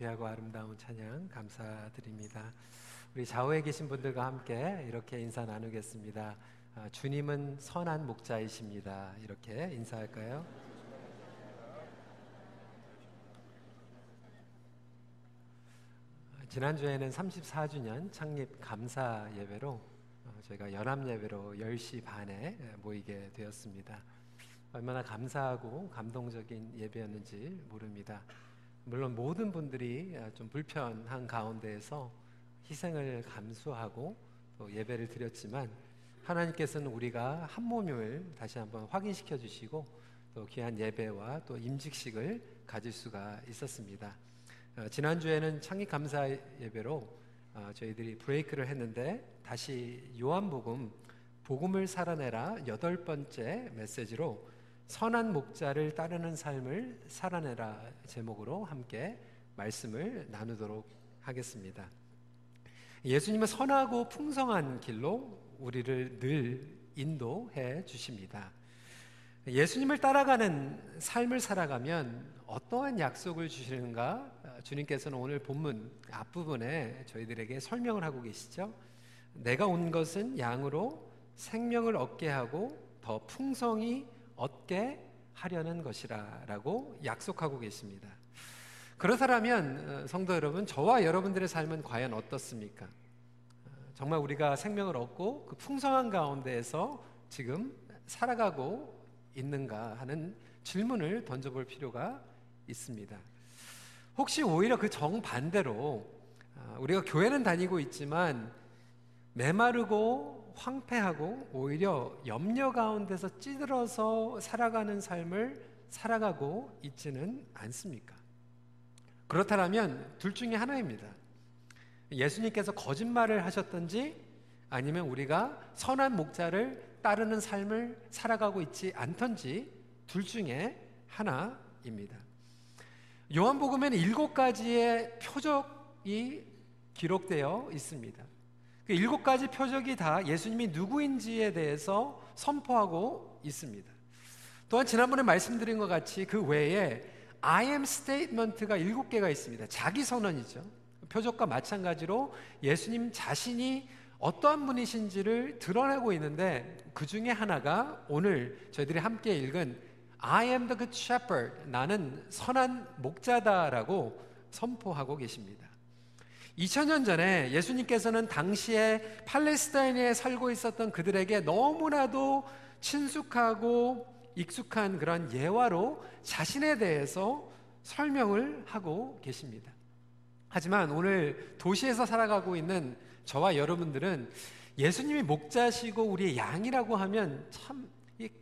귀하고 아름다운 찬양 감사드립니다. 우리 좌우에 계신 분들과 함께 이렇게 인사 나누겠습니다. 아, 주님은 선한 목자이십니다. 이렇게 인사할까요? 지난주에는 34주년 창립 감사 예배로 어, 저희가 연합 예배로 10시 반에 모이게 되었습니다. 얼마나 감사하고 감동적인 예배였는지 모릅니다. 물론 모든 분들이 아, 좀 불편한 가운데에서 희생을 감수하고 또 예배를 드렸지만 하나님께서는 우리가 한 몸임을 다시 한번 확인시켜 주시고 또 귀한 예배와 또 임직식을 가질 수가 있었습니다. 어, 지난주에는 창립 감사 예배로 어, 저희들이 브레이크를 했는데 다시 요한복음 복음을 살아내라 여덟 번째 메시지로 선한 목자를 따르는 삶을 살아내라 제목으로 함께 말씀을 나누도록 하겠습니다. 예수님은 선하고 풍성한 길로 우리를 늘 인도해 주십니다. 예수님을 따라가는 삶을 살아가면 어떠한 약속을 주시는가? 주님께서는 오늘 본문 앞부분에 저희들에게 설명을 하고 계시죠. 내가 온 것은 양으로 생명을 얻게 하고 더 풍성히 얻게 하려는 것이라라고 약속하고 계십니다. 그렇다면 어, 성도 여러분, 저와 여러분들의 삶은 과연 어떻습니까? 어, 정말 우리가 생명을 얻고 그 풍성한 가운데에서 지금 살아가고 있는가 하는 질문을 던져볼 필요가 있습니다. 혹시 오히려 그 정반대로 어, 우리가 교회는 다니고 있지만 메마르고 황폐하고 오히려 염려 가운데서 찌들어서 살아가는 삶을 살아가고 있지는 않습니까? 그렇다면 둘 중에 하나입니다. 예수님께서 거짓말을 하셨던지 아니면 우리가 선한 목자를 따르는 삶을 살아가고 있지 않던지 둘 중에 하나입니다. 요한복음에는 일곱 가지의 표적이 기록되어 있습니다. 그 일곱 가지 표적이 다 예수님이 누구인지에 대해서 선포하고 있습니다. 또한 지난번에 말씀드린 것 같이 그 외에 I am statement가 일곱 개가 있습니다. 자기 선언이죠. 표적과 마찬가지로 예수님 자신이 어떠한 분이신지를 드러내고 있는데 그 중에 하나가 오늘 저희들이 함께 읽은 I am the good shepherd. 나는 선한 목자다라고 선포하고 계십니다. 2000년 전에 예수님께서는 당시에 팔레스타인에 살고 있었던 그들에게 너무나도 친숙하고 익숙한 그런 예화로 자신에 대해서 설명을 하고 계십니다. 하지만 오늘 도시에서 살아가고 있는 저와 여러분들은 예수님이 목자시고 우리의 양이라고 하면 참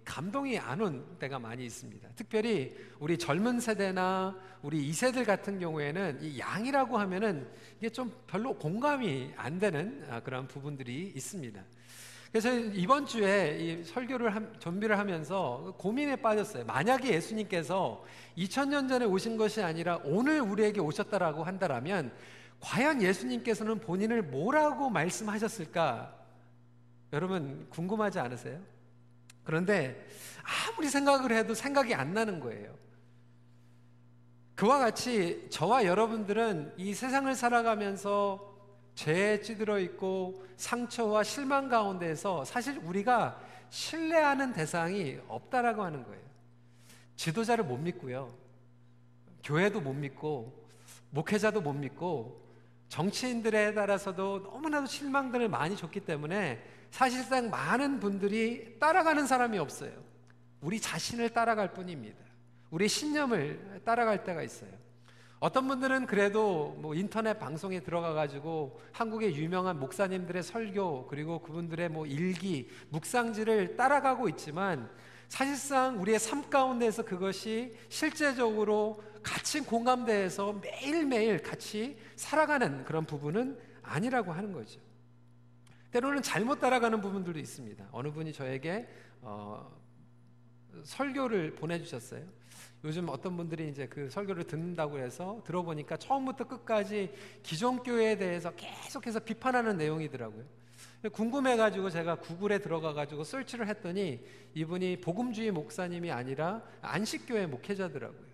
감동이 안 온 때가 많이 있습니다. 특별히 우리 젊은 세대나 우리 2세들 같은 경우에는 이 양이라고 하면은 이게 좀 별로 공감이 안 되는 아, 그런 부분들이 있습니다. 그래서 이번 주에 이 설교를 함, 준비를 하면서 고민에 빠졌어요. 만약에 예수님께서 2000년 전에 오신 것이 아니라 오늘 우리에게 오셨다라고 한다면 과연 예수님께서는 본인을 뭐라고 말씀하셨을까? 여러분 궁금하지 않으세요? 그런데 아무리 생각을 해도 생각이 안 나는 거예요. 그와 같이 저와 여러분들은 이 세상을 살아가면서 죄에 찌들어 있고 상처와 실망 가운데서 사실 우리가 신뢰하는 대상이 없다라고 하는 거예요. 지도자를 못 믿고요. 교회도 못 믿고 목회자도 못 믿고 정치인들에 따라서도 너무나도 실망들을 많이 줬기 때문에 사실상 많은 분들이 따라가는 사람이 없어요. 우리 자신을 따라갈 뿐입니다. 우리 신념을 따라갈 때가 있어요. 어떤 분들은 그래도 뭐 인터넷 방송에 들어가 가지고 한국의 유명한 목사님들의 설교 그리고 그분들의 뭐 일기, 묵상지를 따라가고 있지만 사실상 우리의 삶 가운데서 그것이 실제적으로 같이 공감대에서 매일매일 같이 살아가는 그런 부분은 아니라고 하는 거죠. 때로는 잘못 따라가는 부분들도 있습니다. 어느 분이 저에게 어, 설교를 보내주셨어요. 요즘 어떤 분들이 이제 그 설교를 듣는다고 해서 들어보니까 처음부터 끝까지 기존 교회에 대해서 계속해서 비판하는 내용이더라고요. 궁금해가지고 제가 구글에 들어가가지고 설치를 했더니 이분이 복음주의 목사님이 아니라 안식교회 목회자더라고요.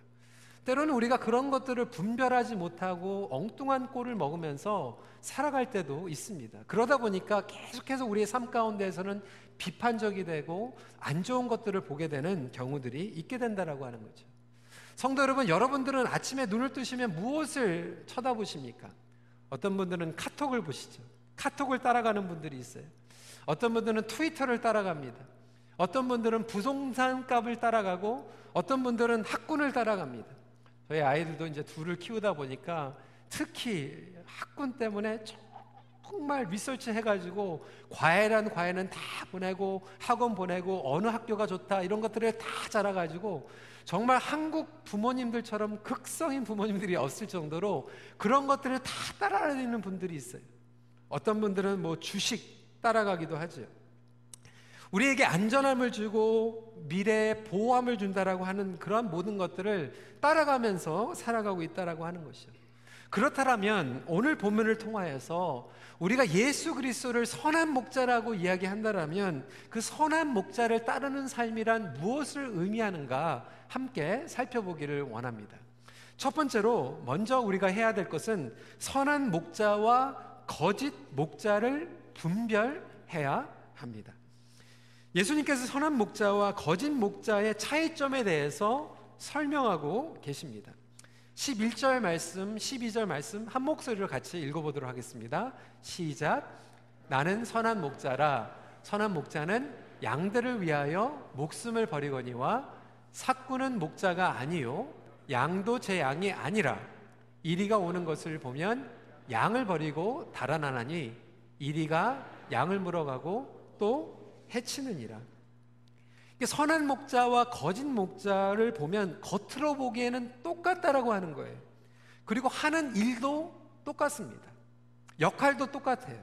때로는 우리가 그런 것들을 분별하지 못하고 엉뚱한 꼴을 먹으면서 살아갈 때도 있습니다. 그러다 보니까 계속해서 우리의 삶 가운데에서는 비판적이 되고 안 좋은 것들을 보게 되는 경우들이 있게 된다라고 하는 거죠. 성도 여러분, 여러분들은 아침에 눈을 뜨시면 무엇을 쳐다보십니까? 어떤 분들은 카톡을 보시죠. 카톡을 따라가는 분들이 있어요. 어떤 분들은 트위터를 따라갑니다. 어떤 분들은 부동산 값을 따라가고 어떤 분들은 학군을 따라갑니다. 저희 아이들도 이제 둘을 키우다 보니까 특히 학군 때문에 정말 리서치 해가지고 과외란 과외는 다 보내고 학원 보내고 어느 학교가 좋다 이런 것들을 다 잘라가지고 정말 한국 부모님들처럼 극성인 부모님들이 없을 정도로 그런 것들을 다 따라다니는 분들이 있어요. 어떤 분들은 뭐 주식 따라가기도 하죠. 우리에게 안전함을 주고 미래에 보호함을 준다라고 하는 그런 모든 것들을 따라가면서 살아가고 있다라고 하는 것이죠. 그렇다면 오늘 본문을 통하여서 우리가 예수 그리스도를 선한 목자라고 이야기한다라면 그 선한 목자를 따르는 삶이란 무엇을 의미하는가 함께 살펴보기를 원합니다. 첫 번째로 먼저 우리가 해야 될 것은 선한 목자와 거짓 목자를 분별해야 합니다. 예수님께서 선한 목자와 거짓 목자의 차이점에 대해서 설명하고 계십니다. 11절 말씀, 12절 말씀 한 목소리로 같이 읽어보도록 하겠습니다. 시작. 나는 선한 목자라. 선한 목자는 양들을 위하여 목숨을 버리거니와 삭구는 목자가 아니요 양도 제 양이 아니라 이리가 오는 것을 보면 양을 버리고 달아나나니 이리가 양을 물어가고 또 해치느니라. 선한 목자와 거짓 목자를 보면 겉으로 보기에는 똑같다라고 하는 거예요. 그리고 하는 일도 똑같습니다. 역할도 똑같아요.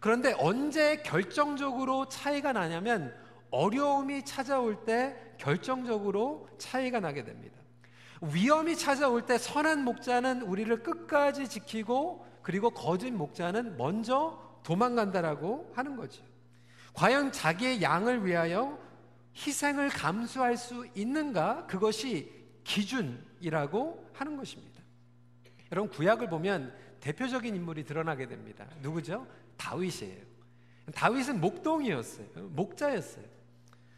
그런데 언제 결정적으로 차이가 나냐면 어려움이 찾아올 때 결정적으로 차이가 나게 됩니다. 위험이 찾아올 때 선한 목자는 우리를 끝까지 지키고 그리고 거짓 목자는 먼저 도망간다라고 하는 거죠. 과연 자기의 양을 위하여 희생을 감수할 수 있는가? 그것이 기준이라고 하는 것입니다. 여러분 구약을 보면 대표적인 인물이 드러나게 됩니다. 누구죠? 다윗이에요. 다윗은 목동이었어요. 목자였어요.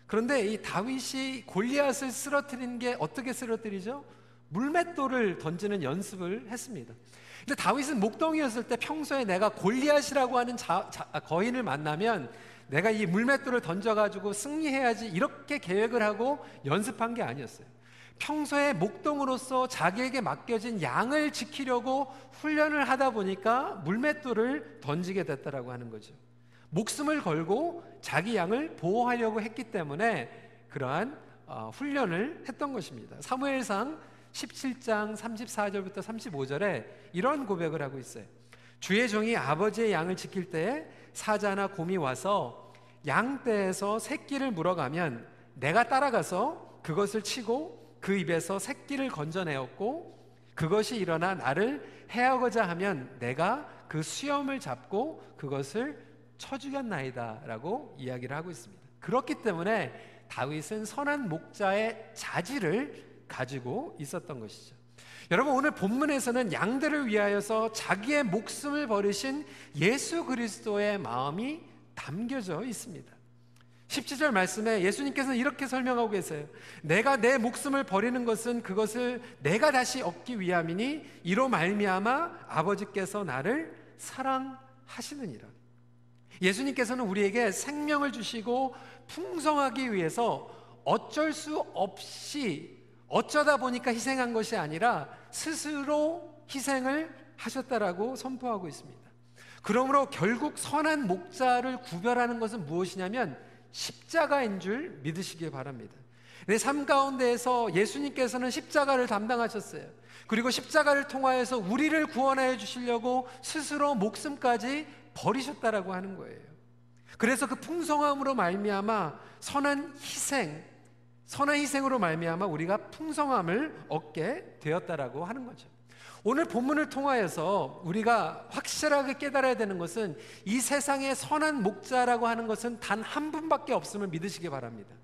그런데 이 다윗이 골리앗을 쓰러뜨린 게 어떻게 쓰러뜨리죠? 물맷돌을 던지는 연습을 했습니다. 근데 다윗은 목동이었을 때 평소에 내가 골리앗이라고 하는 자, 자, 거인을 만나면 내가 이 물맷돌을 던져가지고 승리해야지 이렇게 계획을 하고 연습한 게 아니었어요. 평소에 목동으로서 자기에게 맡겨진 양을 지키려고 훈련을 하다 보니까 물맷돌을 던지게 됐다라고 하는 거죠. 목숨을 걸고 자기 양을 보호하려고 했기 때문에 그러한 어, 훈련을 했던 것입니다. 사무엘상 17장 34절부터 35절에 이런 고백을 하고 있어요. 주의 종이 아버지의 양을 지킬 때 사자나 곰이 와서 양떼에서 새끼를 물어가면 내가 따라가서 그것을 치고 그 입에서 새끼를 건져내었고 그것이 일어나 나를 해하고자 하면 내가 그 수염을 잡고 그것을 쳐 죽였나이다라고 이야기를 하고 있습니다. 그렇기 때문에 다윗은 선한 목자의 자질을 가지고 있었던 것이죠. 여러분 오늘 본문에서는 양들을 위하여서 자기의 목숨을 버리신 예수 그리스도의 마음이 담겨져 있습니다. 17절 말씀에 예수님께서는 이렇게 설명하고 계세요. 내가 내 목숨을 버리는 것은 그것을 내가 다시 얻기 위함이니 이로 말미암아 아버지께서 나를 사랑하시느니라. 예수님께서는 우리에게 생명을 주시고 풍성하기 위해서 어쩔 수 없이 어쩌다 보니까 희생한 것이 아니라 스스로 희생을 하셨다라고 선포하고 있습니다. 그러므로 결국 선한 목자를 구별하는 것은 무엇이냐면 십자가인 줄 믿으시길 바랍니다. 내 삶 가운데에서 예수님께서는 십자가를 담당하셨어요. 그리고 십자가를 통하여서 우리를 구원하여 주시려고 스스로 목숨까지 버리셨다라고 하는 거예요. 그래서 그 풍성함으로 말미암아 선한 희생, 선한 희생으로 말미암아 우리가 풍성함을 얻게 되었다라고 하는 거죠. 오늘 본문을 통하여서 우리가 확실하게 깨달아야 되는 것은 이 세상에 선한 목자라고 하는 것은 단 한 분밖에 없음을 믿으시기 바랍니다.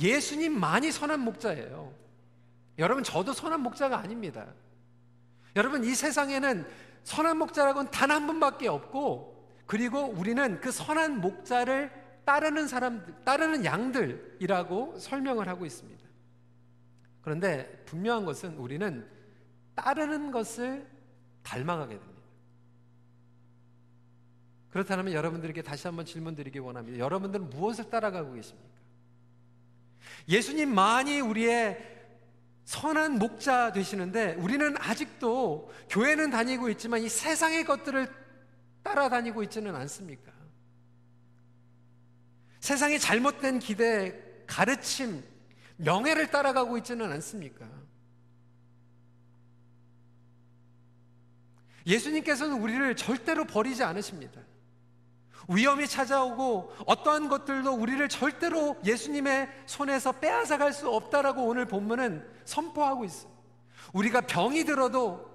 예수님만이 선한 목자예요. 여러분, 저도 선한 목자가 아닙니다. 여러분, 이 세상에는 선한 목자라고는 단 한 분밖에 없고, 그리고 우리는 그 선한 목자를 따르는 사람들, 따르는 양들이라고 설명을 하고 있습니다. 그런데 분명한 것은 우리는 따르는 것을 닮아가게 됩니다. 그렇다면 여러분들에게 다시 한번 질문 드리기 원합니다. 여러분들은 무엇을 따라가고 계십니까? 예수님만이 우리의 선한 목자 되시는데 우리는 아직도 교회는 다니고 있지만 이 세상의 것들을 따라다니고 있지는 않습니까? 세상의 잘못된 기대, 가르침, 명예를 따라가고 있지는 않습니까? 예수님께서는 우리를 절대로 버리지 않으십니다. 위험이 찾아오고 어떠한 것들도 우리를 절대로 예수님의 손에서 빼앗아 갈 수 없다라고 오늘 본문은 선포하고 있어요. 우리가 병이 들어도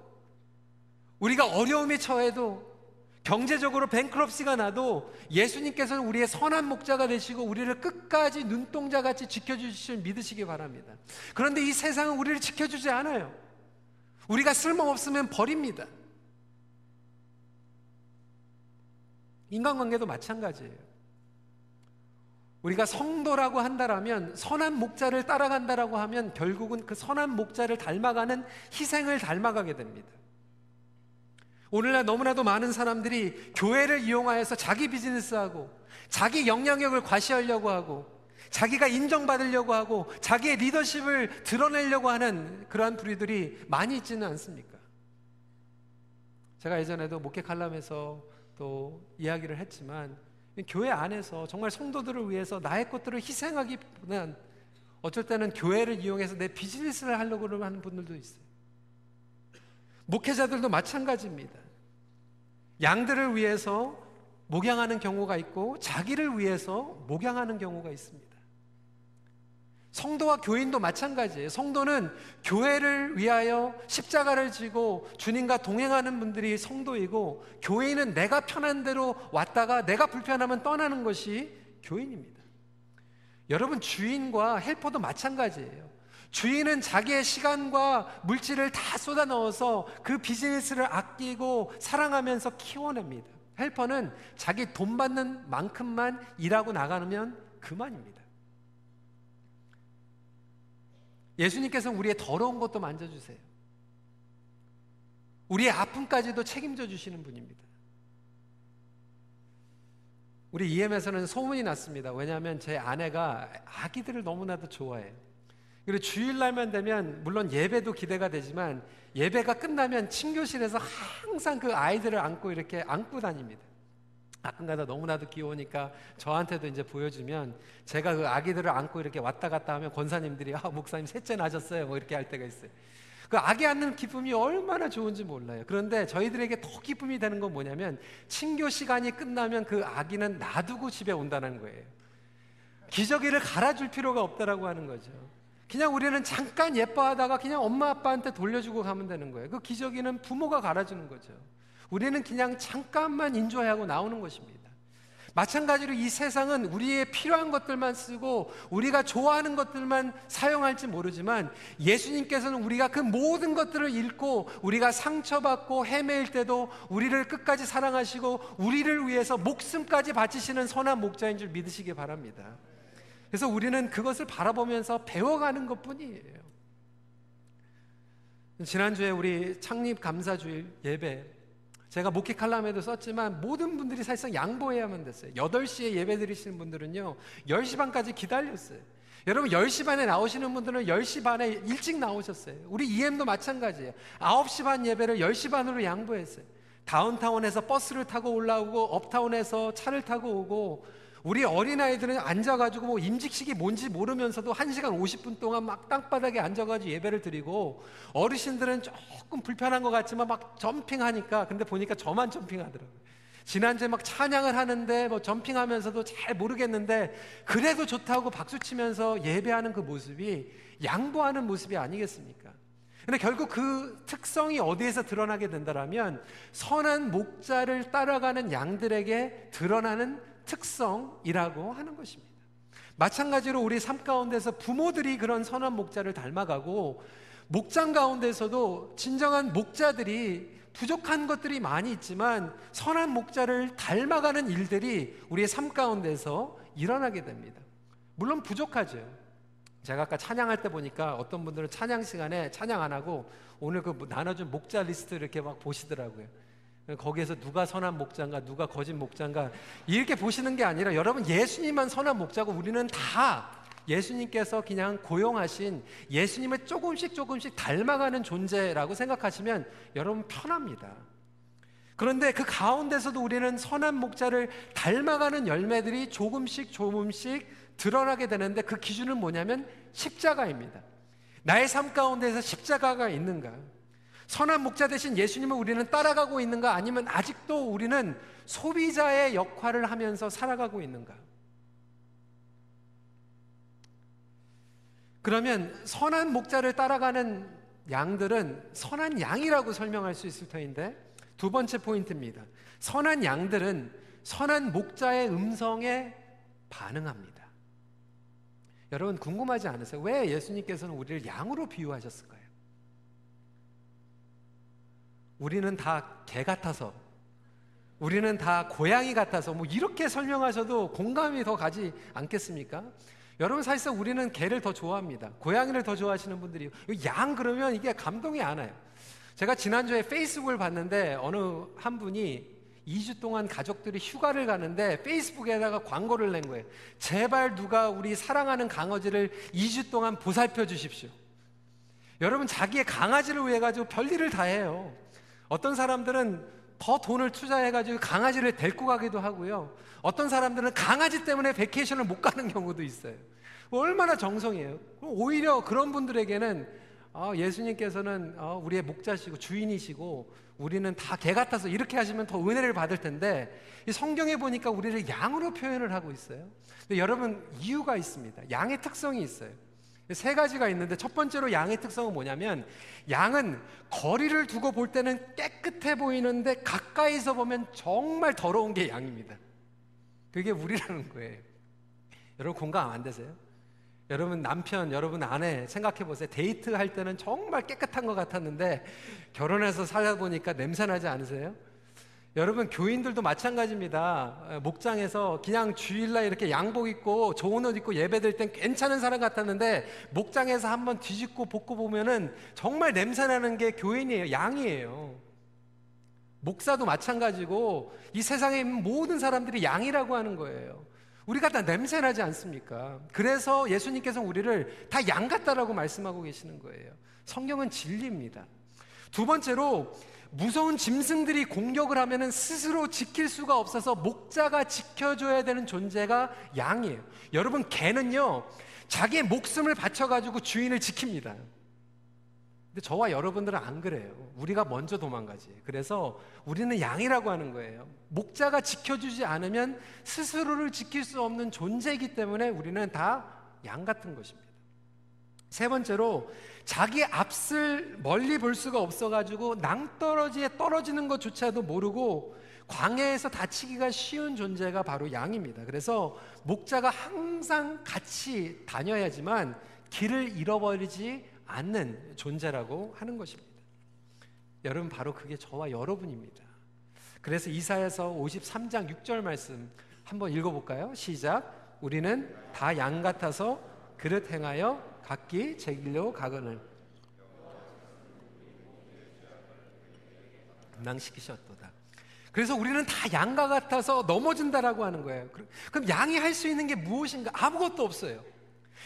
우리가 어려움에 처해도 경제적으로 뱅크럽시가 나도 예수님께서는 우리의 선한 목자가 되시고 우리를 끝까지 눈동자 같이 지켜주실 믿으시기 바랍니다. 그런데 이 세상은 우리를 지켜주지 않아요. 우리가 쓸모없으면 버립니다. 인간관계도 마찬가지예요. 우리가 성도라고 한다라면 선한 목자를 따라간다라고 하면 결국은 그 선한 목자를 닮아가는 희생을 닮아가게 됩니다. 오늘날 너무나도 많은 사람들이 교회를 이용하여서 자기 비즈니스하고 자기 영향력을 과시하려고 하고 자기가 인정받으려고 하고 자기의 리더십을 드러내려고 하는 그러한 부류들이 많이 있지는 않습니까? 제가 예전에도 목회 칼럼에서 또 이야기를 했지만 교회 안에서 정말 성도들을 위해서 나의 것들을 희생하기보다는 어쩔 때는 교회를 이용해서 내 비즈니스를 하려고 하는 분들도 있어요. 목회자들도 마찬가지입니다. 양들을 위해서 목양하는 경우가 있고 자기를 위해서 목양하는 경우가 있습니다. 성도와 교인도 마찬가지예요. 성도는 교회를 위하여 십자가를 지고 주님과 동행하는 분들이 성도이고 교인은 내가 편한 대로 왔다가 내가 불편하면 떠나는 것이 교인입니다. 여러분 주인과 헬퍼도 마찬가지예요. 주인은 자기의 시간과 물질을 다 쏟아 넣어서 그 비즈니스를 아끼고 사랑하면서 키워냅니다. 헬퍼는 자기 돈 받는 만큼만 일하고 나가면 그만입니다. 예수님께서는 우리의 더러운 것도 만져주세요. 우리의 아픔까지도 책임져 주시는 분입니다. 우리 EM에서는 소문이 났습니다. 왜냐하면 제 아내가 아기들을 너무나도 좋아해요. 그리고 주일날만 되면 물론 예배도 기대가 되지만 예배가 끝나면 친교실에서 항상 그 아이들을 안고 이렇게 안고 다닙니다. 가끔가다 너무나도 귀여우니까 저한테도 이제 보여주면 제가 그 아기들을 안고 이렇게 왔다 갔다 하면 권사님들이 아 목사님 셋째 나셨어요 뭐 이렇게 할 때가 있어요. 그 아기 안는 기쁨이 얼마나 좋은지 몰라요. 그런데 저희들에게 더 기쁨이 되는 건 뭐냐면 친교 시간이 끝나면 그 아기는 놔두고 집에 온다는 거예요. 기저귀를 갈아줄 필요가 없다라고 하는 거죠. 그냥 우리는 잠깐 예뻐하다가 그냥 엄마 아빠한테 돌려주고 가면 되는 거예요. 그 기저귀는 부모가 갈아주는 거죠. 우리는 그냥 잠깐만 인조하고 나오는 것입니다. 마찬가지로 이 세상은 우리의 필요한 것들만 쓰고 우리가 좋아하는 것들만 사용할지 모르지만 예수님께서는 우리가 그 모든 것들을 잃고 우리가 상처받고 헤매일 때도 우리를 끝까지 사랑하시고 우리를 위해서 목숨까지 바치시는 선한 목자인 줄 믿으시기 바랍니다. 그래서 우리는 그것을 바라보면서 배워가는 것 뿐이에요. 지난주에 우리 창립 감사주일 예배 제가 목회 칼럼에도 썼지만 모든 분들이 사실상 양보해야만 됐어요. 8시에 예배 드리시는 분들은요, 10시 반까지 기다렸어요. 여러분 10시 반에 나오시는 분들은 10시 반에 일찍 나오셨어요. 우리 EM도 마찬가지예요. 9시 반 예배를 10시 반으로 양보했어요. 다운타운에서 버스를 타고 올라오고 업타운에서 차를 타고 오고 우리 어린아이들은 앉아가지고 뭐 임직식이 뭔지 모르면서도 1시간 50분 동안 막 땅바닥에 앉아가지고 예배를 드리고 어르신들은 조금 불편한 것 같지만 막 점핑하니까 근데 보니까 저만 점핑하더라고요. 지난주에 막 찬양을 하는데 뭐 점핑하면서도 잘 모르겠는데 그래도 좋다고 박수 치면서 예배하는 그 모습이 양보하는 모습이 아니겠습니까? 근데 결국 그 특성이 어디에서 드러나게 된다라면 선한 목자를 따라가는 양들에게 드러나는 특성이라고 하는 것입니다. 마찬가지로 우리 삶 가운데서 부모들이 그런 선한 목자를 닮아가고 목장 가운데서도 진정한 목자들이 부족한 것들이 많이 있지만 선한 목자를 닮아가는 일들이 우리의 삶 가운데서 일어나게 됩니다. 물론 부족하죠. 제가 아까 찬양할 때 보니까 어떤 분들은 찬양 시간에 찬양 안 하고 오늘 그 나눠준 목자 리스트 이렇게 막 보시더라고요. 거기에서 누가 선한 목자인가, 누가 거짓 목자인가 이렇게 보시는 게 아니라 여러분 예수님만 선한 목자고 우리는 다 예수님께서 그냥 고용하신 예수님을 조금씩 조금씩 닮아가는 존재라고 생각하시면 여러분 편합니다. 그런데 그 가운데서도 우리는 선한 목자를 닮아가는 열매들이 조금씩 조금씩 드러나게 되는데 그 기준은 뭐냐면 십자가입니다. 나의 삶 가운데서 십자가가 있는가? 선한 목자 대신 예수님을 우리는 따라가고 있는가? 아니면 아직도 우리는 소비자의 역할을 하면서 살아가고 있는가? 그러면 선한 목자를 따라가는 양들은 선한 양이라고 설명할 수 있을 터인데 두 번째 포인트입니다. 선한 양들은 선한 목자의 음성에 반응합니다. 여러분 궁금하지 않으세요? 왜 예수님께서는 우리를 양으로 비유하셨을까요? 우리는 다 개 같아서 우리는 다 고양이 같아서 뭐 이렇게 설명하셔도 공감이 더 가지 않겠습니까? 여러분 사실상 우리는 개를 더 좋아합니다. 고양이를 더 좋아하시는 분들이 양 그러면 이게 감동이 안 와요. 제가 지난주에 페이스북을 봤는데 어느 한 분이 2주 동안 가족들이 휴가를 가는데 페이스북에다가 광고를 낸 거예요. 제발 누가 우리 사랑하는 강아지를 2주 동안 보살펴 주십시오. 여러분 자기의 강아지를 위해 가지고 별일을 다 해요. 어떤 사람들은 더 돈을 투자해가지고 강아지를 데리고 가기도 하고요. 어떤 사람들은 강아지 때문에 베케이션을 못 가는 경우도 있어요. 얼마나 정성이에요. 오히려 그런 분들에게는 아, 예수님께서는 어, 우리의 목자시고 주인이시고 우리는 다 개 같아서 이렇게 하시면 더 은혜를 받을 텐데 성경에 보니까 우리를 양으로 표현을 하고 있어요. 근데 여러분 이유가 있습니다. 양의 특성이 있어요. 세 가지가 있는데 첫 번째로 양의 특성은 뭐냐면 양은 거리를 두고 볼 때는 깨끗해 보이는데 가까이서 보면 정말 더러운 게 양입니다. 그게 우리라는 거예요. 여러분 공감 안 되세요? 여러분 남편, 여러분 아내 생각해 보세요. 데이트 할 때는 정말 깨끗한 것 같았는데 결혼해서 살다 보니까 냄새 나지 않으세요? 여러분 교인들도 마찬가지입니다. 목장에서 그냥 주일날 이렇게 양복 입고 좋은 옷 입고 예배될 땐 괜찮은 사람 같았는데 목장에서 한번 뒤집고 벗고 보면은 정말 냄새 나는 게 교인이에요. 양이에요. 목사도 마찬가지고 이 세상에 있는 모든 사람들이 양이라고 하는 거예요. 우리가 다 냄새 나지 않습니까? 그래서 예수님께서 우리를 다 양 같다라고 말씀하고 계시는 거예요. 성경은 진리입니다. 두 번째로 무서운 짐승들이 공격을 하면은 스스로 지킬 수가 없어서 목자가 지켜줘야 되는 존재가 양이에요. 여러분, 개는요, 자기의 목숨을 바쳐가지고 주인을 지킵니다. 근데 저와 여러분들은 안 그래요. 우리가 먼저 도망가지. 그래서 우리는 양이라고 하는 거예요. 목자가 지켜주지 않으면 스스로를 지킬 수 없는 존재이기 때문에 우리는 다 양 같은 것입니다. 세 번째로 자기 앞을 멀리 볼 수가 없어가지고 낭떠러지에 떨어지는 것조차도 모르고 광야에서 다치기가 쉬운 존재가 바로 양입니다. 그래서 목자가 항상 같이 다녀야지만 길을 잃어버리지 않는 존재라고 하는 것입니다. 여러분 바로 그게 저와 여러분입니다. 그래서 이사야서 53장 6절 말씀 한번 읽어볼까요? 시작. 우리는 다 양 같아서 그릇 행하여 각기 제 길로 가거늘 감당시키셨도다. 그래서 우리는 다 양과 같아서 넘어진다라고 하는 거예요. 그럼 양이 할 수 있는 게 무엇인가? 아무것도 없어요.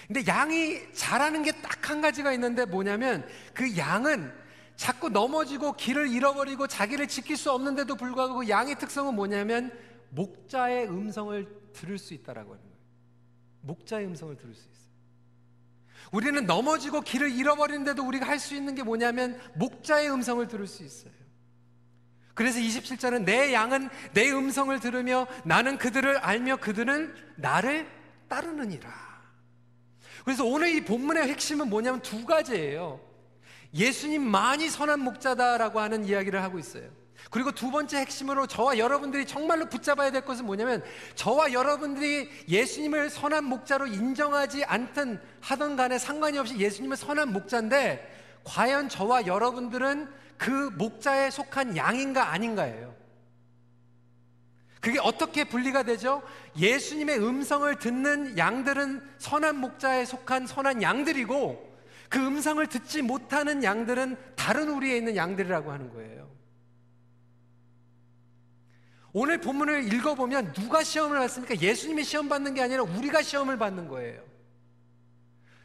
근데 양이 잘하는 게 딱 한 가지가 있는데 뭐냐면 그 양은 자꾸 넘어지고 길을 잃어버리고 자기를 지킬 수 없는데도 불구하고 그 양의 특성은 뭐냐면 목자의 음성을 들을 수 있다라고 하는 거예요. 목자의 음성을 들을 수 있어요. 우리는 넘어지고 길을 잃어버리는데도 우리가 할 수 있는 게 뭐냐면 목자의 음성을 들을 수 있어요. 그래서 27절은 내 양은 내 음성을 들으며 나는 그들을 알며 그들은 나를 따르느니라. 그래서 오늘 이 본문의 핵심은 뭐냐면 두 가지예요. 예수님만이 선한 목자다라고 하는 이야기를 하고 있어요. 그리고 두 번째 핵심으로 저와 여러분들이 정말로 붙잡아야 될 것은 뭐냐면 저와 여러분들이 예수님을 선한 목자로 인정하지 않든 하던 간에 상관이 없이 예수님은 선한 목자인데 과연 저와 여러분들은 그 목자에 속한 양인가 아닌가예요. 그게 어떻게 분리가 되죠? 예수님의 음성을 듣는 양들은 선한 목자에 속한 선한 양들이고 그 음성을 듣지 못하는 양들은 다른 우리에 있는 양들이라고 하는 거예요. 오늘 본문을 읽어보면 누가 시험을 받습니까? 예수님이 시험 받는 게 아니라 우리가 시험을 받는 거예요.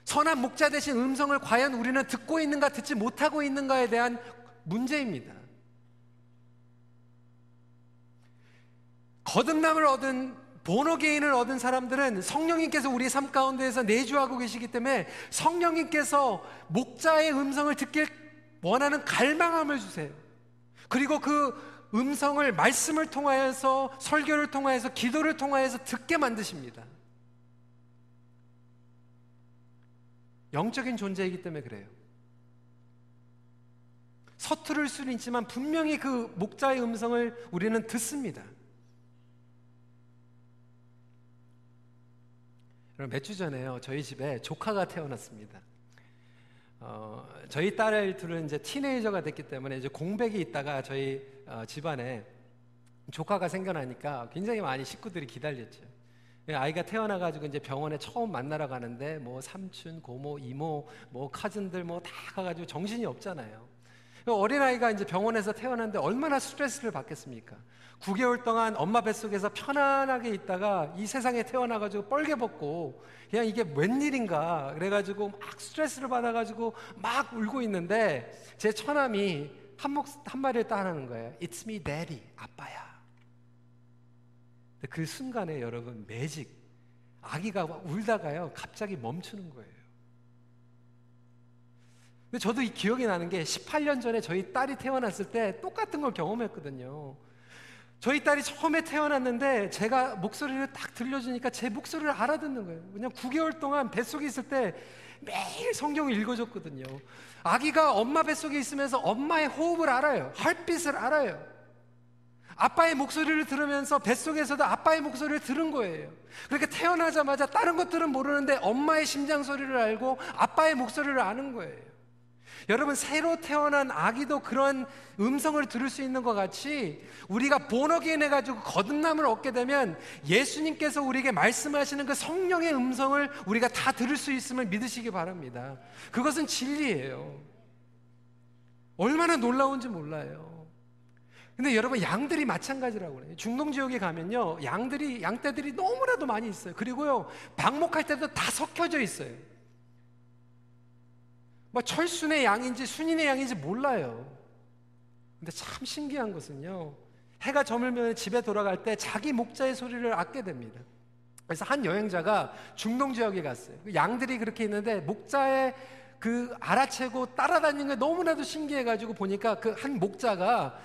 선한 목자 대신 음성을 과연 우리는 듣고 있는가 듣지 못하고 있는가에 대한 문제입니다. 거듭남을 얻은 본어게인을 얻은 사람들은 성령님께서 우리 삶 가운데에서 내주하고 계시기 때문에 성령님께서 목자의 음성을 듣길 원하는 갈망함을 주세요. 그리고 그 음성을 말씀을 통하여서 설교를 통하여서 기도를 통하여서 듣게 만드십니다. 영적인 존재이기 때문에 그래요. 서투를 수는 있지만 분명히 그 목자의 음성을 우리는 듣습니다. 몇주 전에요. 저희 집에 조카가 태어났습니다. 어, 저희 딸 둘은 이제 티네이저가 됐기 때문에 이제 공백이 있다가 저희 어, 집안에 조카가 생겨나니까 굉장히 많이 식구들이 기다렸죠. 예, 아이가 태어나가지고 이제 병원에 처음 만나러 가는데 뭐 삼촌, 고모, 이모, 뭐 카즌들 뭐 다 가가지고 정신이 없잖아요. 어린아이가 이제 병원에서 태어났는데 얼마나 스트레스를 받겠습니까? 9개월 동안 엄마 뱃속에서 편안하게 있다가 이 세상에 태어나가지고 뻘개 벗고 그냥 이게 웬일인가 그래가지고 막 스트레스를 받아가지고 막 울고 있는데 제 처남이 한, 목, 한 마디를 따라하는 거예요. It's me, daddy. 아빠야. 그 순간에 여러분 매직 아기가 울다가요 갑자기 멈추는 거예요. 근데 저도 이 기억이 나는 게 18년 전에 저희 딸이 태어났을 때 똑같은 걸 경험했거든요. 저희 딸이 처음에 태어났는데 제가 목소리를 딱 들려주니까 제 목소리를 알아듣는 거예요. 그냥 9개월 동안 뱃속에 있을 때 매일 성경을 읽어줬거든요. 아기가 엄마 뱃속에 있으면서 엄마의 호흡을 알아요. 헐빛을 알아요. 아빠의 목소리를 들으면서 뱃속에서도 아빠의 목소리를 들은 거예요. 그렇게 태어나자마자 다른 것들은 모르는데 엄마의 심장 소리를 알고 아빠의 목소리를 아는 거예요. 여러분 새로 태어난 아기도 그런 음성을 들을 수 있는 것 같이 우리가 본어게인 해가지고 거듭남을 얻게 되면 예수님께서 우리에게 말씀하시는 그 성령의 음성을 우리가 다 들을 수 있음을 믿으시기 바랍니다. 그것은 진리예요. 얼마나 놀라운지 몰라요. 근데 여러분 양들이 마찬가지라고 그래요. 중동 지역에 가면요 양들이 양떼들이 너무나도 많이 있어요. 그리고요 방목할 때도 다 섞여져 있어요. 뭐 철순의 양인지 순인의 양인지 몰라요. 근데 참 신기한 것은요. 해가 저물면 집에 돌아갈 때 자기 목자의 소리를 얻게 됩니다. 그래서 한 여행자가 중동 지역에 갔어요. 그 양들이 그렇게 있는데 목자의 그 알아채고 따라다니는 게 너무나도 신기해가지고 보니까 그 한 목자가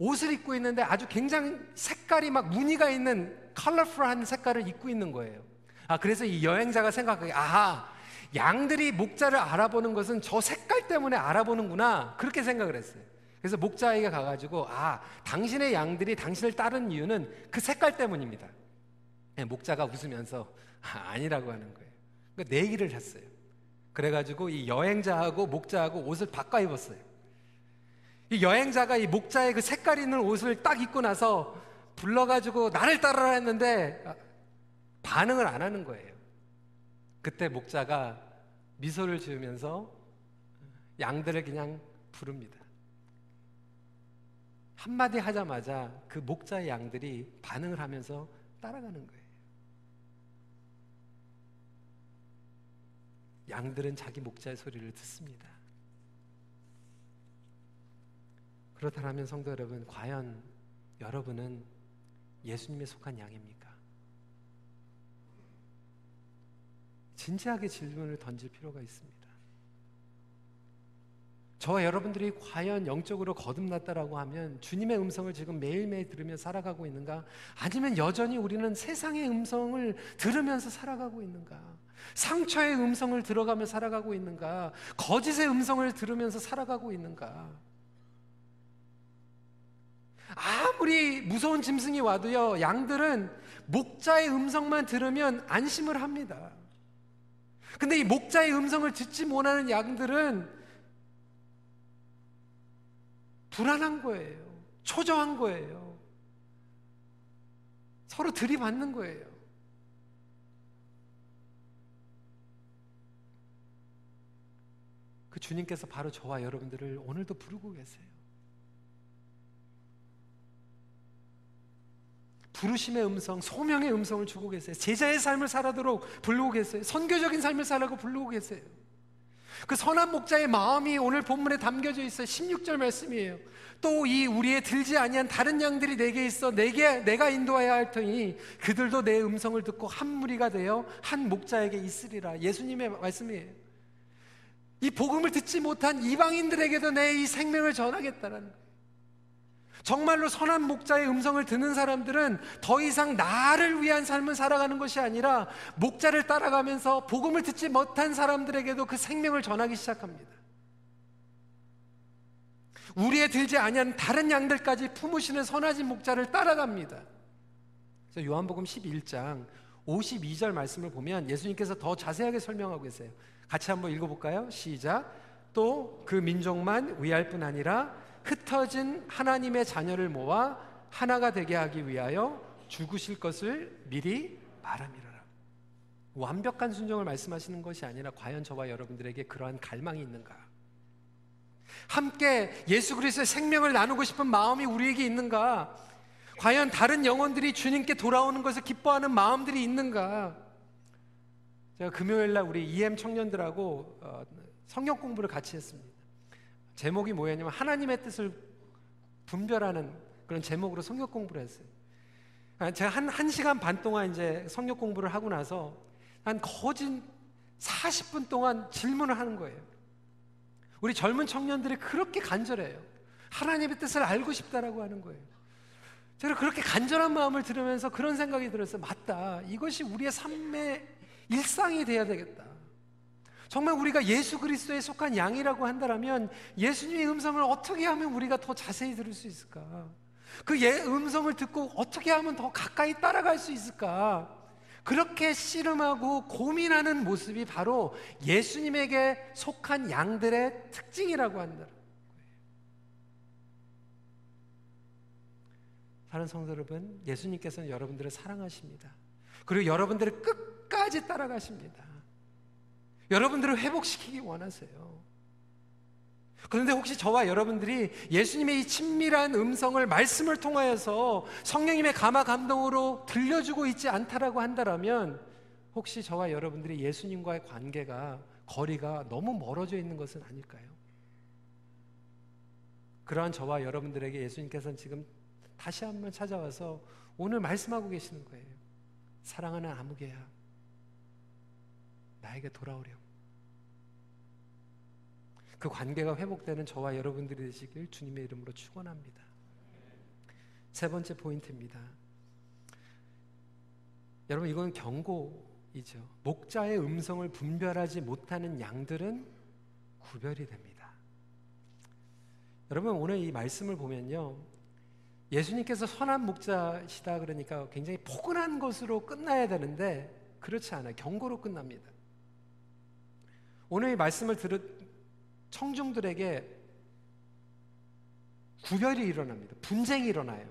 옷을 입고 있는데 아주 굉장히 색깔이 막 무늬가 있는 컬러풀한 색깔을 입고 있는 거예요. 아, 그래서 이 여행자가 생각하기, 아하, 양들이 목자를 알아보는 것은 저 색깔 때문에 알아보는구나. 그렇게 생각을 했어요. 그래서 목자에게 가가지고, 아, 당신의 양들이 당신을 따른 이유는 그 색깔 때문입니다. 네, 목자가 웃으면서, 아, 니라고 하는 거예요. 그러니까 내기를 했어요. 그래가지고 이 여행자하고 목자하고 옷을 바꿔 입었어요. 이 여행자가 이 목자의 그 색깔 있는 옷을 딱 입고 나서 불러가지고 나를 따르라 했는데 반응을 안 하는 거예요. 그때 목자가 미소를 지으면서 양들을 그냥 부릅니다. 한마디 하자마자 그 목자의 양들이 반응을 하면서 따라가는 거예요. 양들은 자기 목자의 소리를 듣습니다. 그렇다면 성도 여러분, 과연 여러분은 예수님에 속한 양입니까? 진지하게 질문을 던질 필요가 있습니다. 저와 여러분들이 과연 영적으로 거듭났다라고 하면 주님의 음성을 지금 매일매일 들으며 살아가고 있는가? 아니면 여전히 우리는 세상의 음성을 들으면서 살아가고 있는가? 상처의 음성을 들어가며 살아가고 있는가? 거짓의 음성을 들으면서 살아가고 있는가? 아무리 무서운 짐승이 와도요, 양들은 목자의 음성만 들으면 안심을 합니다. 근데 이 목자의 음성을 듣지 못하는 양들은 불안한 거예요. 초조한 거예요. 서로 들이받는 거예요. 그 주님께서 바로 저와 여러분들을 오늘도 부르고 계세요. 부르심의 음성, 소명의 음성을 주고 계세요. 제자의 삶을 살아도록 부르고 계세요. 선교적인 삶을 살라고 부르고 계세요. 그 선한 목자의 마음이 오늘 본문에 담겨져 있어요. 16절 말씀이에요. 또 이 우리의 들지 아니한 다른 양들이 내게 있어 내게 내가 인도하여야 할 터니 그들도 내 음성을 듣고 한 무리가 되어 한 목자에게 있으리라. 예수님의 말씀이에요. 이 복음을 듣지 못한 이방인들에게도 내 이 생명을 전하겠다라는. 정말로 선한 목자의 음성을 듣는 사람들은 더 이상 나를 위한 삶을 살아가는 것이 아니라 목자를 따라가면서 복음을 듣지 못한 사람들에게도 그 생명을 전하기 시작합니다. 우리의 들지 아니한 다른 양들까지 품으시는 선하신 목자를 따라갑니다. 그래서 요한복음 11장 52절 말씀을 보면 예수님께서 더 자세하게 설명하고 계세요. 같이 한번 읽어볼까요? 시작. 또 그 민족만 위할 뿐 아니라 흩어진 하나님의 자녀를 모아 하나가 되게 하기 위하여 죽으실 것을 미리 말함이라. 완벽한 순종을 말씀하시는 것이 아니라 과연 저와 여러분들에게 그러한 갈망이 있는가? 함께 예수 그리스도의 생명을 나누고 싶은 마음이 우리에게 있는가? 과연 다른 영혼들이 주님께 돌아오는 것을 기뻐하는 마음들이 있는가? 제가 금요일 날 우리 EM 청년들하고 어, 성경 공부를 같이 했습니다. 제목이 뭐였냐면 하나님의 뜻을 분별하는 그런 제목으로 성경 공부를 했어요. 아, 제가 한, 한 시간 반 동안 이제 성경 공부를 하고 나서 한 거진 40분 동안 질문을 하는 거예요. 우리 젊은 청년들이 그렇게 간절해요. 하나님의 뜻을 알고 싶다라고 하는 거예요. 제가 그렇게 간절한 마음을 들으면서 그런 생각이 들었어요. 맞다. 이것이 우리의 삶의 일상이 돼야 되겠다. 정말 우리가 예수 그리스도에 속한 양이라고 한다면 예수님의 음성을 어떻게 하면 우리가 더 자세히 들을 수 있을까? 그 예, 음성을 듣고 어떻게 하면 더 가까이 따라갈 수 있을까? 그렇게 씨름하고 고민하는 모습이 바로 예수님에게 속한 양들의 특징이라고 한다. 사는 성도 여러분, 예수님께서는 여러분들을 사랑하십니다. 그리고 여러분들을 끝까지 따라가십니다. 여러분들을 회복시키기 원하세요. 그런데 혹시 저와 여러분들이 예수님의 이 친밀한 음성을 말씀을 통하여서 성령님의 감화 감동으로 들려주고 있지 않다라고 한다면 혹시 저와 여러분들이 예수님과의 관계가 거리가 너무 멀어져 있는 것은 아닐까요? 그러한 저와 여러분들에게 예수님께서는 지금 다시 한번 찾아와서 오늘 말씀하고 계시는 거예요. 사랑하는 아무개야, 나에게 돌아오렴. 그 관계가 회복되는 저와 여러분들이 되시길 주님의 이름으로 축원합니다. 세 번째 포인트입니다. 여러분 이건 경고이죠. 목자의 음성을 분별하지 못하는 양들은 구별이 됩니다. 여러분 오늘 이 말씀을 보면요. 예수님께서 선한 목자시다 그러니까 굉장히 포근한 것으로 끝나야 되는데 그렇지 않아요. 경고로 끝납니다. 오늘 이 말씀을 들, 청중들에게 구별이 일어납니다. 분쟁이 일어나요.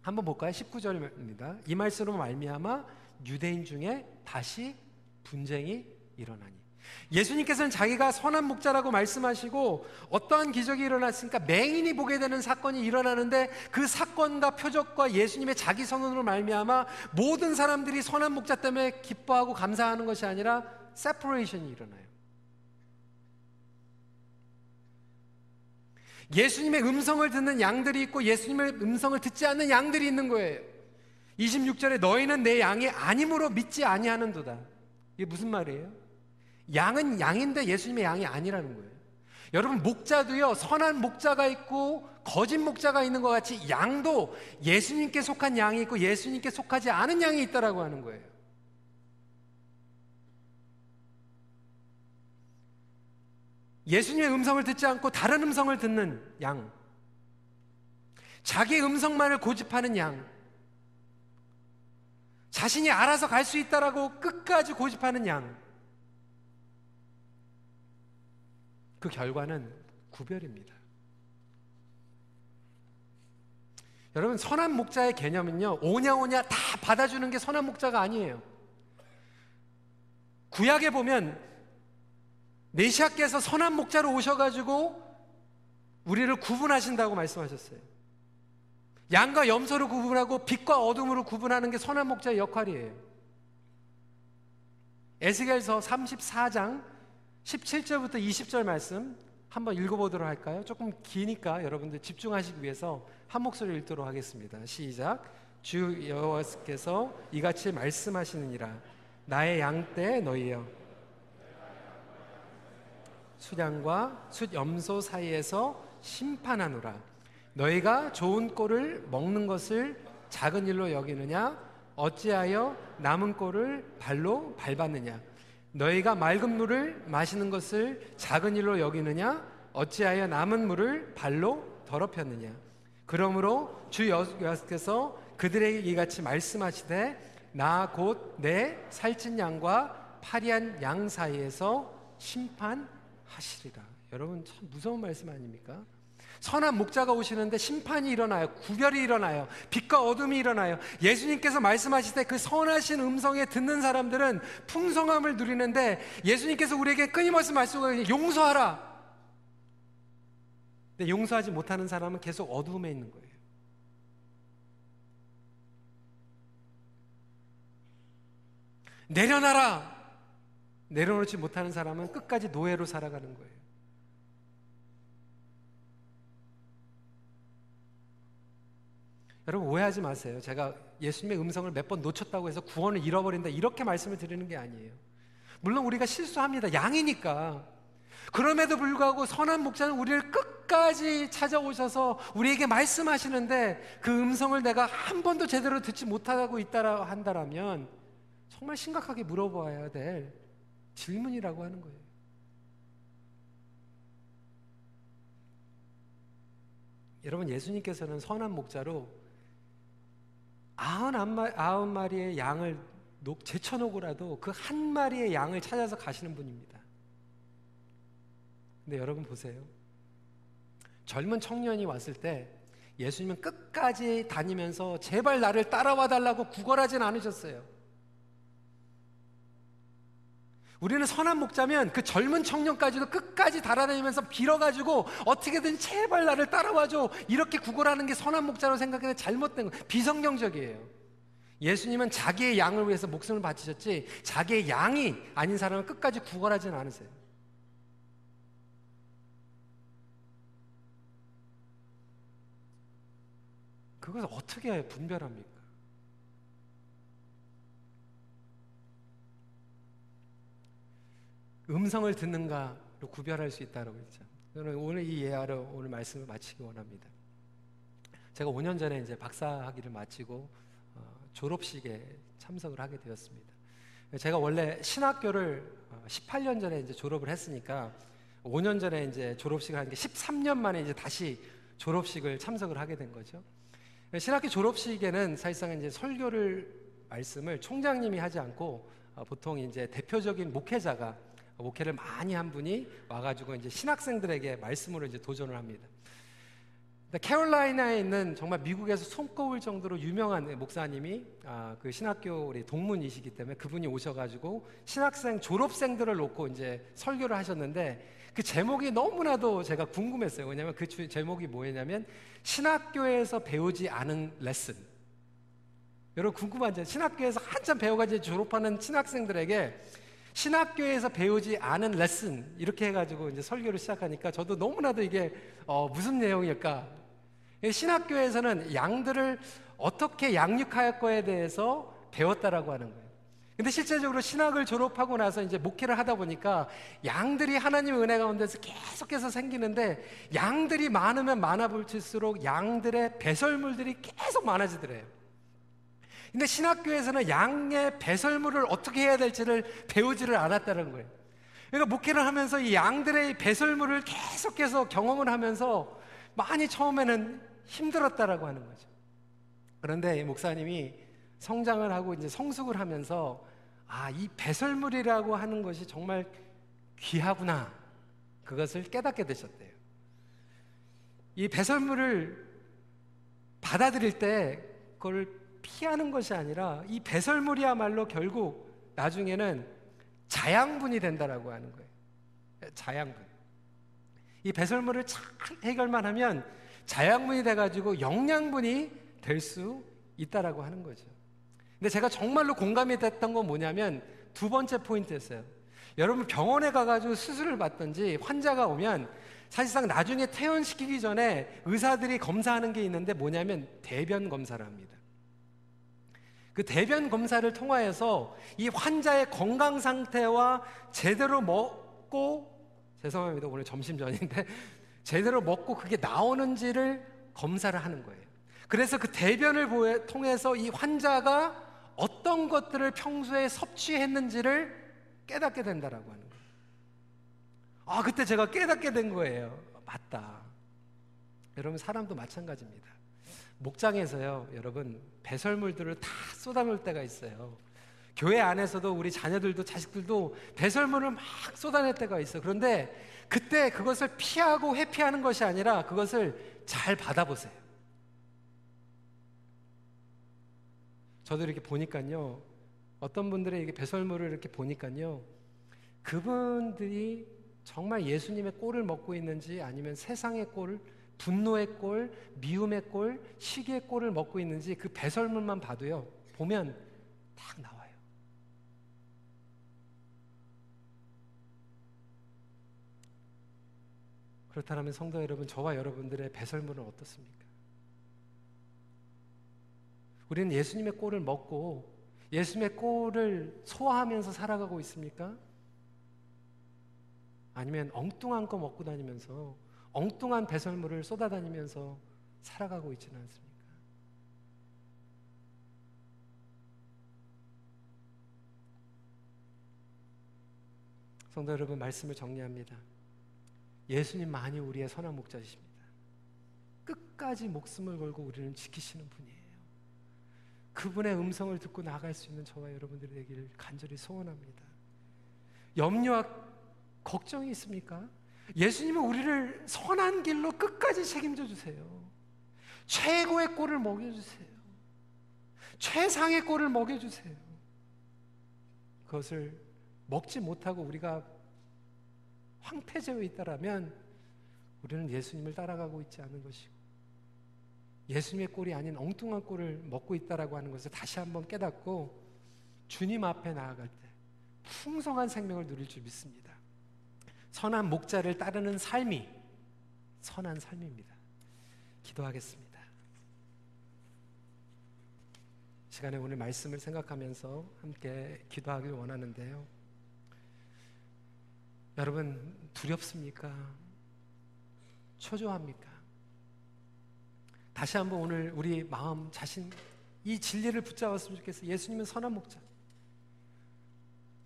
한번 볼까요? 19절입니다. 이 말씀으로 말미암아 유대인 중에 다시 분쟁이 일어나니. 예수님께서는 자기가 선한 목자라고 말씀하시고 어떠한 기적이 일어났으니까 맹인이 보게 되는 사건이 일어나는데 그 사건과 표적과 예수님의 자기 선언으로 말미암아 모든 사람들이 선한 목자 때문에 기뻐하고 감사하는 것이 아니라 세퍼레이션이 일어나요. 예수님의 음성을 듣는 양들이 있고 예수님의 음성을 듣지 않는 양들이 있는 거예요. 26절에 너희는 내 양이 아님으로 믿지 아니하는도다. 이게 무슨 말이에요? 양은 양인데 예수님의 양이 아니라는 거예요. 여러분 목자도요 선한 목자가 있고 거짓 목자가 있는 것 같이 양도 예수님께 속한 양이 있고 예수님께 속하지 않은 양이 있다라고 하는 거예요. 예수님의 음성을 듣지 않고 다른 음성을 듣는 양. 자기 음성만을 고집하는 양. 자신이 알아서 갈 수 있다라고 끝까지 고집하는 양. 그 결과는 구별입니다. 여러분 선한 목자의 개념은요 오냐 오냐 다 받아주는 게 선한 목자가 아니에요. 구약에 보면 메시아께서 선한 목자로 오셔가지고 우리를 구분하신다고 말씀하셨어요. 양과 염소를 구분하고 빛과 어둠으로 구분하는 게 선한 목자의 역할이에요. 에스겔서 34장 17절부터 20절 말씀 한번 읽어보도록 할까요? 조금 기니까 여러분들 집중하시기 위해서 한 목소리 읽도록 하겠습니다. 시작. 주 여호와께서 이같이 말씀하시느니라. 나의 양떼 너희여. 수량과 숫염소 사이에서 심판하노라. 너희가 좋은 꼴을 먹는 것을 작은 일로 여기느냐? 어찌하여 남은 꼴을 발로 밟았느냐? 너희가 맑은 물을 마시는 것을 작은 일로 여기느냐? 어찌하여 남은 물을 발로 더럽혔느냐? 그러므로 주 여호와께서 그들에게 이같이 말씀하시되 나 곧 내 살찐 양과 파리한 양 사이에서 심판 하시리라. 여러분 참 무서운 말씀 아닙니까? 선한 목자가 오시는데 심판이 일어나요. 구별이 일어나요. 빛과 어둠이 일어나요. 예수님께서 말씀하실 때 그 선하신 음성에 듣는 사람들은 풍성함을 누리는데 예수님께서 우리에게 끊임없이 말씀하시고 용서하라. 근데 용서하지 못하는 사람은 계속 어둠에 있는 거예요. 내려놔라. 내려놓지 못하는 사람은 끝까지 노예로 살아가는 거예요. 여러분 오해하지 마세요. 제가 예수님의 음성을 몇 번 놓쳤다고 해서 구원을 잃어버린다 이렇게 말씀을 드리는 게 아니에요. 물론 우리가 실수합니다. 양이니까. 그럼에도 불구하고 선한 목자는 우리를 끝까지 찾아오셔서 우리에게 말씀하시는데 그 음성을 내가 한 번도 제대로 듣지 못하고 있다라 한다라면 정말 심각하게 물어봐야 될 질문이라고 하는 거예요. 여러분 예수님께서는 선한 목자로 아흔 마리의 양을 제쳐놓고라도 그 한 마리의 양을 찾아서 가시는 분입니다. 근데 여러분 보세요. 젊은 청년이 왔을 때 예수님은 끝까지 다니면서 제발 나를 따라와 달라고 구걸하진 않으셨어요. 우리는 선한 목자면 그 젊은 청년까지도 끝까지 달아다니면서 빌어가지고 어떻게든 제발 나를 따라와줘 이렇게 구걸하는 게 선한 목자로 생각하는 잘못된 거 비성경적이에요. 예수님은 자기의 양을 위해서 목숨을 바치셨지 자기의 양이 아닌 사람은 끝까지 구걸하지는 않으세요. 그것을 어떻게 분별합니까? 음성을 듣는가로 구별할 수 있다고 했죠. 저는 오늘 이 예화로 오늘 말씀을 마치기 원합니다. 제가 5년 전에 이제 박사학위를 마치고 어, 졸업식에 참석을 하게 되었습니다. 제가 원래 신학교를 18년 어, 전에 이제 졸업을 했으니까 5년 전에 이제 졸업식을 하는 게 13년 만에 이제 다시 졸업식을 참석을 하게 된 거죠. 신학교 졸업식에는 사실상 이제 설교를 말씀을 총장님이 하지 않고 어, 보통 이제 대표적인 목회자가 목회를 많이 한 분이 와가지고 이제 신학생들에게 말씀으로 이제 도전을 합니다. 캐롤라이나에 있는 정말 미국에서 손꼽을 정도로 유명한 목사님이 아, 그 신학교 우리 동문이시기 때문에 그분이 오셔가지고 신학생 졸업생들을 놓고 이제 설교를 하셨는데 그 제목이 너무나도 제가 궁금했어요. 왜냐하면 그 제목이 뭐였냐면 신학교에서 배우지 않은 레슨. 여러분 궁금하죠? 신학교에서 한참 배워가지고 졸업하는 신학생들에게 신학교에서 배우지 않은 레슨 이렇게 해가지고 이제 설교를 시작하니까 저도 너무나도 이게 어, 무슨 내용일까? 신학교에서는 양들을 어떻게 양육할 거에 대해서 배웠다라고 하는 거예요. 근데 실제적으로 신학을 졸업하고 나서 이제 목회를 하다 보니까 양들이 하나님의 은혜 가운데서 계속해서 생기는데 양들이 많으면 많아 볼수록 양들의 배설물들이 계속 많아지더래요. 근데 신학교에서는 양의 배설물을 어떻게 해야 될지를 배우지를 않았다는 거예요. 그러니까 목회를 하면서 이 양들의 배설물을 계속해서 경험을 하면서 많이 처음에는 힘들었다라고 하는 거죠. 그런데 목사님이 성장을 하고 이제 성숙을 하면서 아, 이 배설물이라고 하는 것이 정말 귀하구나. 그것을 깨닫게 되셨대요. 이 배설물을 받아들일 때 그걸 피하는 것이 아니라 이 배설물이야말로 결국 나중에는 자양분이 된다라고 하는 거예요. 자양분. 이 배설물을 잘 해결만 하면 자양분이 돼가지고 영양분이 될 수 있다라고 하는 거죠. 근데 제가 정말로 공감이 됐던 건 뭐냐면 두 번째 포인트였어요. 여러분 병원에 가가지고 수술을 받든지 환자가 오면 사실상 나중에 퇴원시키기 전에 의사들이 검사하는 게 있는데 뭐냐면 대변 검사를 합니다. 그 대변 검사를 통하여서 이 환자의 건강 상태와 제대로 먹고 죄송합니다. 오늘 점심 전인데 제대로 먹고 그게 나오는지를 검사를 하는 거예요. 그래서 그 대변을 통해서 이 환자가 어떤 것들을 평소에 섭취했는지를 깨닫게 된다라고 하는 거예요. 아, 그때 제가 깨닫게 된 거예요. 맞다. 여러분 사람도 마찬가지입니다. 목장에서요, 여러분 배설물들을 다 쏟아놓을 때가 있어요. 교회 안에서도 우리 자녀들도 자식들도 배설물을 막 쏟아낼 때가 있어. 그런데 그때 그것을 피하고 회피하는 것이 아니라 그것을 잘 받아보세요. 저도 이렇게 보니까요. 어떤 분들의 이게 배설물을 이렇게 보니까요. 그분들이 정말 예수님의 꼴을 먹고 있는지 아니면 세상의 꼴, 분노의 꼴, 미움의 꼴, 시기의 꼴을 먹고 있는지 그 배설물만 봐도요. 보면 딱 나와요. 그렇다면 성도 여러분, 저와 여러분들의 배설물은 어떻습니까? 우리는 예수님의 꼴을 먹고 예수님의 꼴을 소화하면서 살아가고 있습니까? 아니면 엉뚱한 거 먹고 다니면서 엉뚱한 배설물을 쏟아다니면서 살아가고 있지는 않습니까? 성도 여러분 말씀을 정리합니다. 예수님만이 우리의 선한 목자이십니다. 끝까지 목숨을 걸고 우리를 지키시는 분이에요. 그분의 음성을 듣고 나갈 수 있는 저와 여러분들이 되기를 간절히 소원합니다. 염려와 걱정이 있습니까? 예수님은 우리를 선한 길로 끝까지 책임져 주세요. 최고의 꼴을 먹여주세요. 최상의 꼴을 먹여주세요. 그것을 먹지 못하고 우리가 황폐되어 있다라면 우리는 예수님을 따라가고 있지 않은 것이고 예수님의 꼴이 아닌 엉뚱한 꼴을 먹고 있다라고 하는 것을 다시 한번 깨닫고 주님 앞에 나아갈 때 풍성한 생명을 누릴 줄 믿습니다. 선한 목자를 따르는 삶이 선한 삶입니다. 기도하겠습니다. 시간에 오늘 말씀을 생각하면서 함께 기도하길 원하는데요. 여러분 두렵습니까? 초조합니까? 다시 한번 오늘 우리 마음 자신 이 진리를 붙잡았으면 좋겠어요. 예수님은 선한 목자.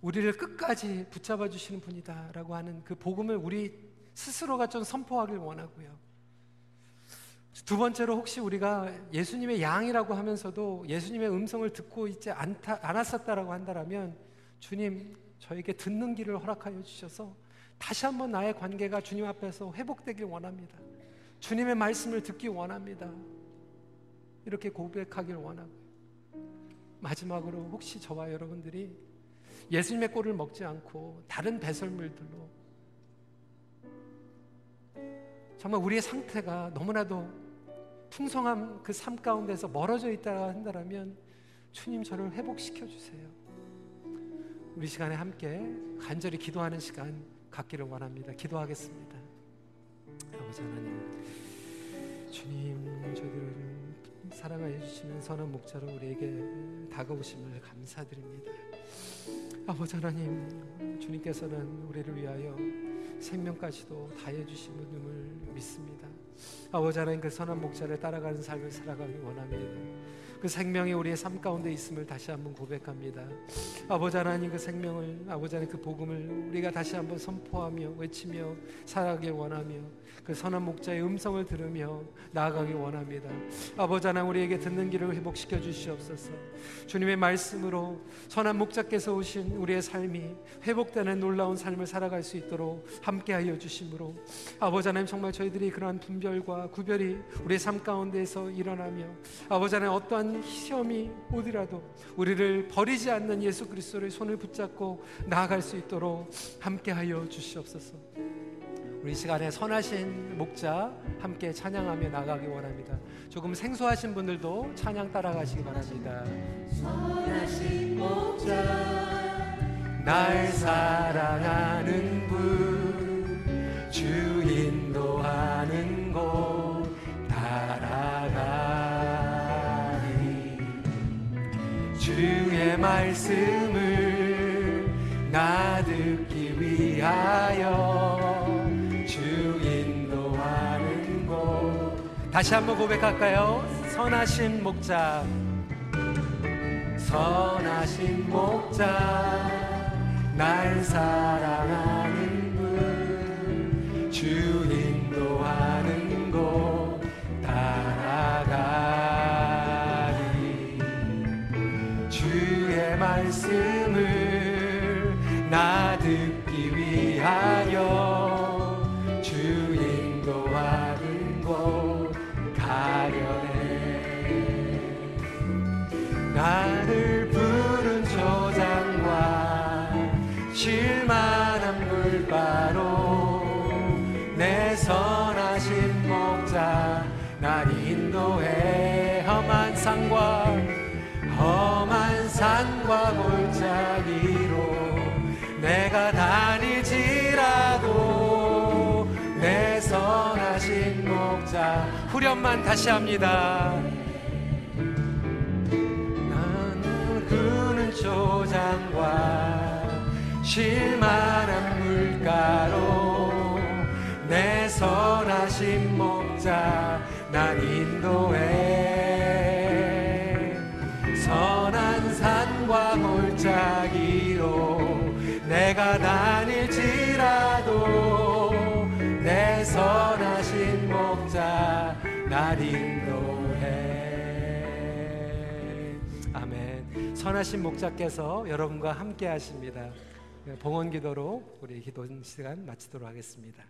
우리를 끝까지 붙잡아 주시는 분이다라고 하는 그 복음을 우리 스스로가 좀 선포하길 원하고요. 두 번째로 혹시 우리가 예수님의 양이라고 하면서도 예수님의 음성을 듣고 있지 않다, 않았었다라고 한다면 주님 저에게 듣는 길을 허락하여 주셔서 다시 한번 나의 관계가 주님 앞에서 회복되길 원합니다. 주님의 말씀을 듣기 원합니다. 이렇게 고백하길 원하고 마지막으로 혹시 저와 여러분들이 예수님의 꼴을 먹지 않고 다른 배설물들로 정말 우리의 상태가 너무나도 풍성한 그삶 가운데서 멀어져 있다 한다면 주님 저를 회복시켜 주세요. 우리 시간에 함께 간절히 기도하는 시간 갖기를 원합니다. 기도하겠습니다. 아버지 하나님, 주님 저들을 사랑하여 주시는 선한 목자로 우리에게 다가오심을 감사드립니다. 아버지 하나님, 주님께서는 우리를 위하여 생명까지도 다해 분임을 믿습니다. 아버지 하나님 그 선한 목자를 따라가는 삶을 살아가길 원합니다. 그 생명이 우리의 삶 가운데 있음을 다시 한번 고백합니다. 아버지 하나님 그 생명을 아버지 하나님 그 복음을 우리가 다시 한번 선포하며 외치며 살아가길 원하며 그 선한 목자의 음성을 들으며 나아가기 원합니다. 아버지 하나님 우리에게 듣는 길을 회복시켜 주시옵소서. 주님의 말씀으로 선한 목자께서 오신 우리의 삶이 회복되는 놀라운 삶을 살아갈 수 있도록 함께하여 주심으로 아버지 하나님 정말 저희들이 그러한 분별과 구별이 우리의 삶 가운데에서 일어나며 아버지 하나님 어떠한 시험이 오더라도 우리를 버리지 않는 예수 그리스도의 손을 붙잡고 나아갈 수 있도록 함께하여 주시옵소서. 우리 시간에 선하신 목자 함께 찬양하며 나가기 원합니다. 조금 생소하신 분들도 찬양 따라가시기 바랍니다. 선하신 목자 날 사랑하는 분, 주 인도 하는 곳 따라가리. 주의 말씀을 나 듣기 위하여 다시 한번 고백할까요? 선하신 목자. 선하신 목자 날 사랑하는 분 주 인도하는 곳 따라가리 주의 말씀을 나 듣기 위하여 후렴만 다시 합니다. 나는 그는 조장과 쉴만한 물가로 내 선하신 목자 난 인도해. 선한 산과 골짜기로 내가 다 선하신 목자께서 여러분과 함께 하십니다. 봉헌 기도로 우리 기도 시간 마치도록 하겠습니다